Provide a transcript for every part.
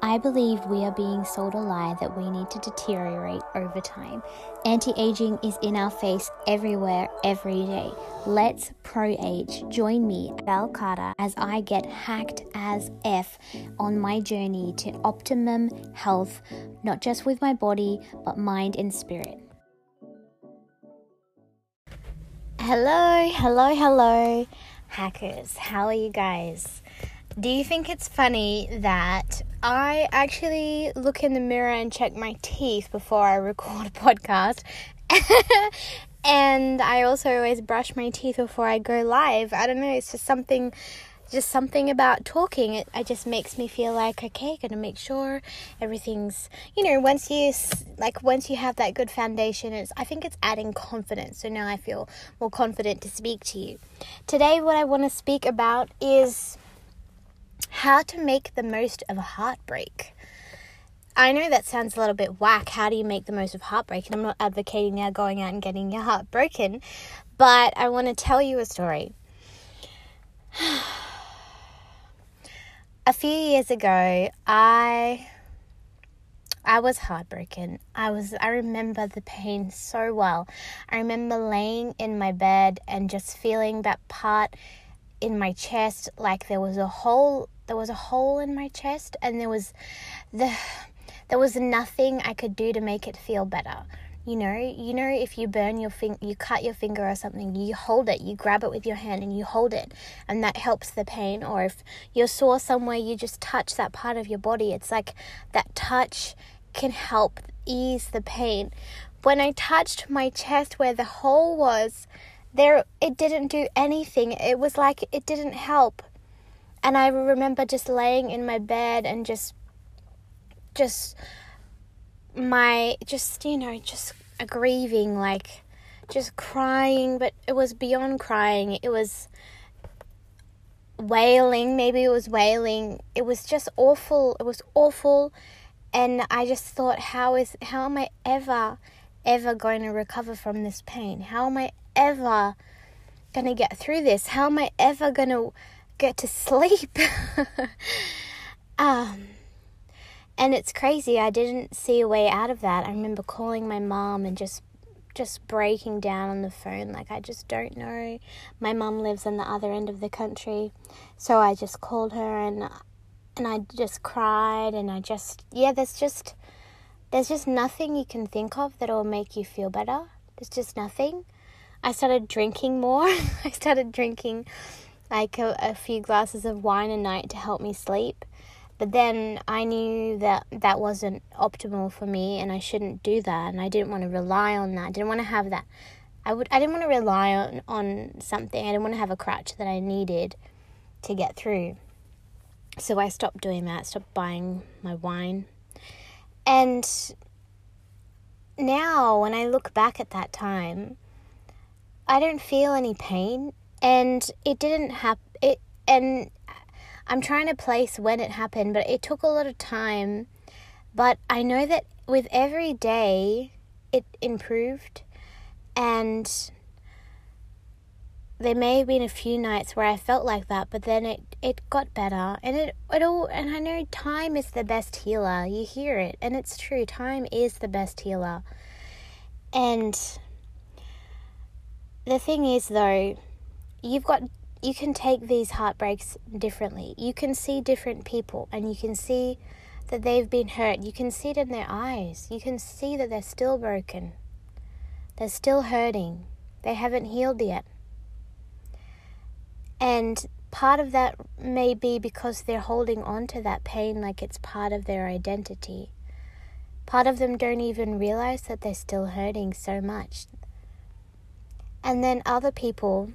I believe we are being sold a lie that we need to deteriorate over time. Anti aging is in our face everywhere, every day. Let's pro age. Join me, Val Carter, as I get hacked as F on my journey to optimum health, not just with my body, but mind and spirit. Hello, hello, hello, hackers. How are you guys? Do you think it's funny that I actually look in the mirror and check my teeth before I record a podcast? and I also always brush my teeth before I go live. I don't know, it's just something just something about talking it, it just makes me feel like okay gonna make sure everything's you know once you like once you have that good foundation it's i think it's adding confidence so now i feel more confident to speak to you today what i want to speak about is how to make the most of a heartbreak. I know that sounds a little bit whack. How do you make the most of heartbreak? And I'm not advocating now going out and getting your heart broken, but I want to tell you a story. a few years ago, I I was heartbroken. I was I remember the pain so well. I remember laying in my bed and just feeling that part in my chest like there was a hole there was a hole in my chest and there was the there was nothing I could do to make it feel better. You know, you know if you burn your finger, you cut your finger or something, you hold it, you grab it with your hand and you hold it and that helps the pain or if you're sore somewhere, you just touch that part of your body. It's like that touch can help ease the pain. When I touched my chest where the hole was, there it didn't do anything. It was like it didn't help. And I remember just laying in my bed and just just my just you know just grieving like just crying. But it was beyond crying. It was wailing. Maybe it was wailing. It was just awful. It was awful. And i just thought how is how am i ever ever going to recover from this pain? How am i ever going to get through this? How am I ever going to get to sleep? um, and it's crazy. I didn't see a way out of that. I remember calling my mom and just just breaking down on the phone like I just don't know. My mom lives on the other end of the country. So I just called her and and I just cried and I just yeah, there's just there's just nothing you can think of that'll make you feel better. There's just nothing. I started drinking more. I started drinking like a, a, few glasses of wine a night to help me sleep. But then I knew that that wasn't optimal for me and I shouldn't do that and I didn't want to rely on that. I didn't want to have that. I would I didn't want to rely on on something. I didn't want to have a crutch that I needed to get through. So I stopped doing that, stopped buying my wine. And now when I look back at that time, I don't feel any pain, and it didn't happen. It and I'm trying to place when it happened, but it took a lot of time. But I know that with every day, it improved, and there may have been a few nights where I felt like that, but then it, it got better. And it, it all and I know time is the best healer. You hear it, and it's true. Time is the best healer. And the thing is though, you've got you can take these heartbreaks differently. You can see different people and you can see that they've been hurt. You can see it in their eyes. You can see that they're still broken. They're still hurting. They haven't healed yet. And part of that may be because they're holding on to that pain like it's part of their identity. Part of them don't even realize that they're still hurting so much. And then other people,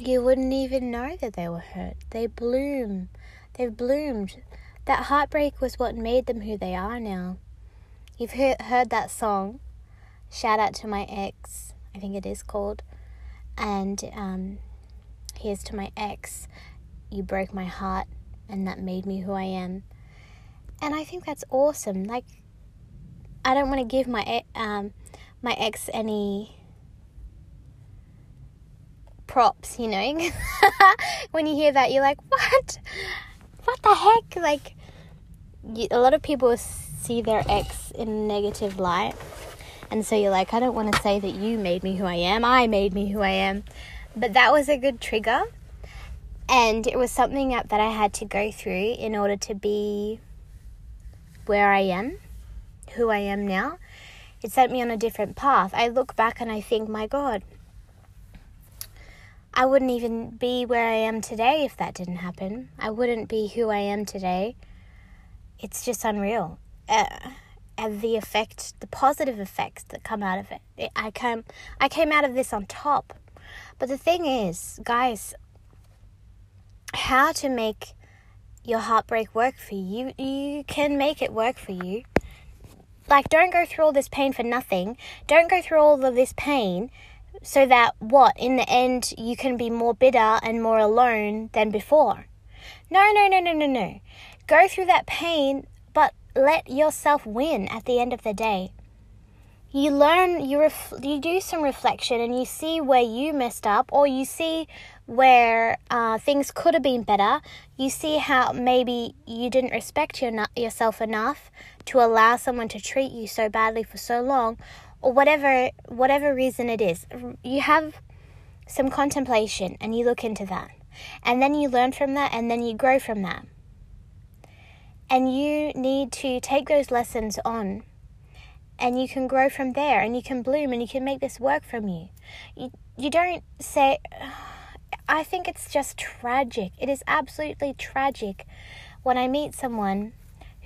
you wouldn't even know that they were hurt. They bloom. They've bloomed. That heartbreak was what made them who they are now. You've heard, heard that song, Shout Out to My Ex, I think it is called. And um, here's to my ex. You broke my heart, and that made me who I am. And I think that's awesome. Like, I don't want to give my um, my ex any props, you know? when you hear that, you're like, what? What the heck? Like, you, a lot of people see their ex in a negative light. And so you're like, I don't want to say that you made me who I am. I made me who I am. But that was a good trigger. And it was something that, I had to go through in order to be where I am, who I am now. It set me on a different path. I look back and I think, my God, I wouldn't even be where I am today if that didn't happen. I wouldn't be who I am today. It's just unreal. Uh, and the effect, the positive effects that come out of it. it. I came, I came out of this on top. But the thing is, guys, how to make your heartbreak work for you. You, you can make it work for you. Like, don't go through all this pain for nothing. Don't go through all of this pain so that what in the end you can be more bitter and more alone than before. No, no, no, no, no, no. Go through that pain, but let yourself win at the end of the day. You learn, you ref- you do some reflection, and you see where you messed up, or you see where uh, things could have been better. You see how maybe you didn't respect your, yourself enough to allow someone to treat you so badly for so long, or whatever whatever reason it is you have some contemplation and you look into that. And then you learn from that and then you grow from that. And you need to take those lessons on and you can grow from there and you can bloom and you can make this work from you. You, you don't say i think it's just tragic. It is absolutely tragic when i meet someone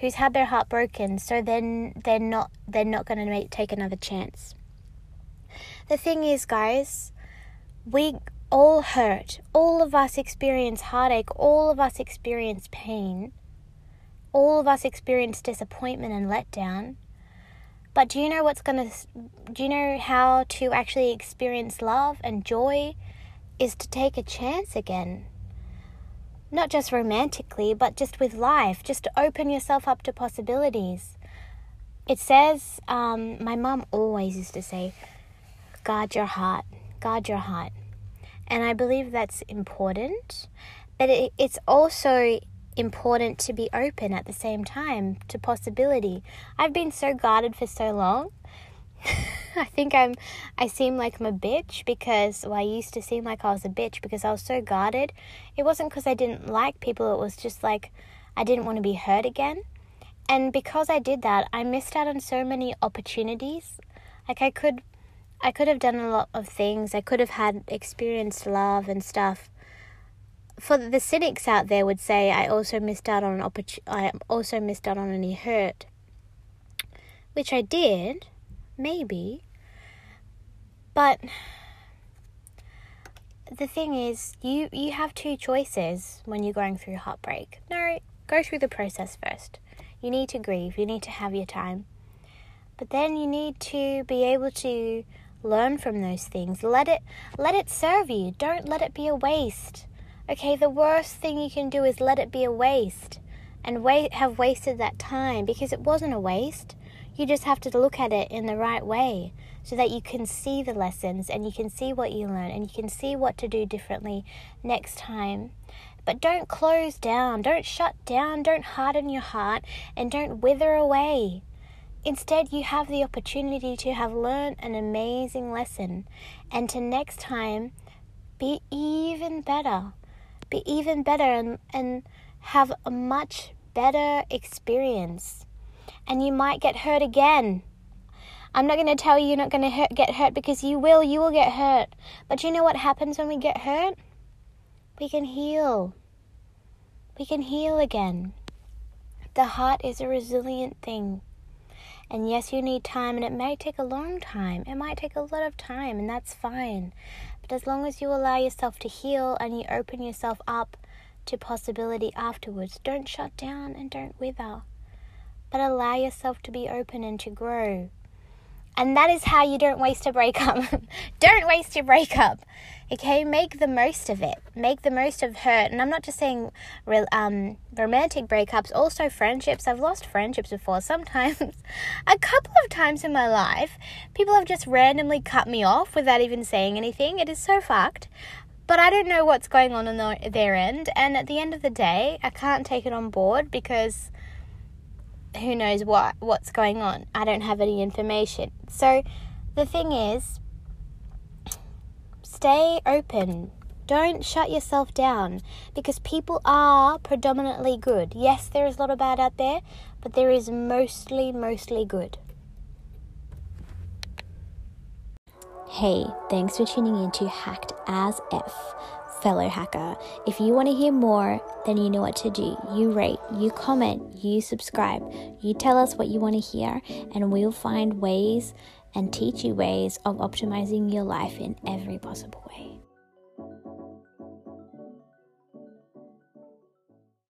who's had their heart broken, so then they're not they're not going to take another chance. The thing is, guys, we all hurt. All of us experience heartache. All of us experience pain. All of us experience disappointment and letdown. But do you know what's going to do you know how to actually experience love and joy is to take a chance again not just romantically, but just with life, just to open yourself up to possibilities. It says, um, my mom always used to say, guard your heart, guard your heart. And I believe that's important, but it, it's also important to be open at the same time to possibility. I've been so guarded for so long I think I'm I seem like I'm a bitch because well, I used to seem like I was a bitch because I was so guarded. It wasn't because I didn't like people, it was just like I didn't want to be hurt again. And because I did that, I missed out on so many opportunities. Like I could I could have done a lot of things. I could have had experienced love and stuff. For the cynics out there would say I also missed out on an opportunity I also missed out on any hurt. Which I did Maybe. But the thing is, you you have two choices when you're going through heartbreak. No, go through the process first. You need to grieve, you need to have your time. But then you need to be able to learn from those things. Let it let it serve you. Don't let it be a waste. Okay, the worst thing you can do is let it be a waste and wait have wasted that time because it wasn't a waste. You just have to look at it in the right way so that you can see the lessons and you can see what you learn and you can see what to do differently next time. But don't close down, don't shut down, don't harden your heart, and don't wither away. Instead, you have the opportunity to have learned an amazing lesson and to next time be even better. Be even better and, and have a much better experience and you might get hurt again. I'm not going to tell you you're not going to get hurt because you will. You will get hurt. But you know what happens when we get hurt? We can heal. We can heal again. The heart is a resilient thing. And yes, you need time, and it may take a long time. It might take a lot of time, and that's fine. But as long as you allow yourself to heal and you open yourself up to possibility afterwards, don't shut down and don't wither but allow yourself to be open and to grow. And that is how you don't waste a breakup. don't waste your breakup. Okay, make the most of it. Make the most of hurt. And I'm not just saying um, romantic breakups, also friendships. I've lost friendships before. Sometimes, a couple of times in my life, people have just randomly cut me off without even saying anything. It is so fucked. But I don't know what's going on on the, their end. And at the end of the day, I can't take it on board because who knows what what's going on. I don't have any information. So the thing is stay open. Don't shut yourself down because people are predominantly good. Yes, there is a lot of bad out there, but there is mostly mostly good. Hey, thanks for tuning in to Hacked as F fellow hacker. If you want to hear more, then you know what to do. You rate, you comment, you subscribe, you tell us what you want to hear, and we'll find ways and teach you ways of optimizing your life in every possible way.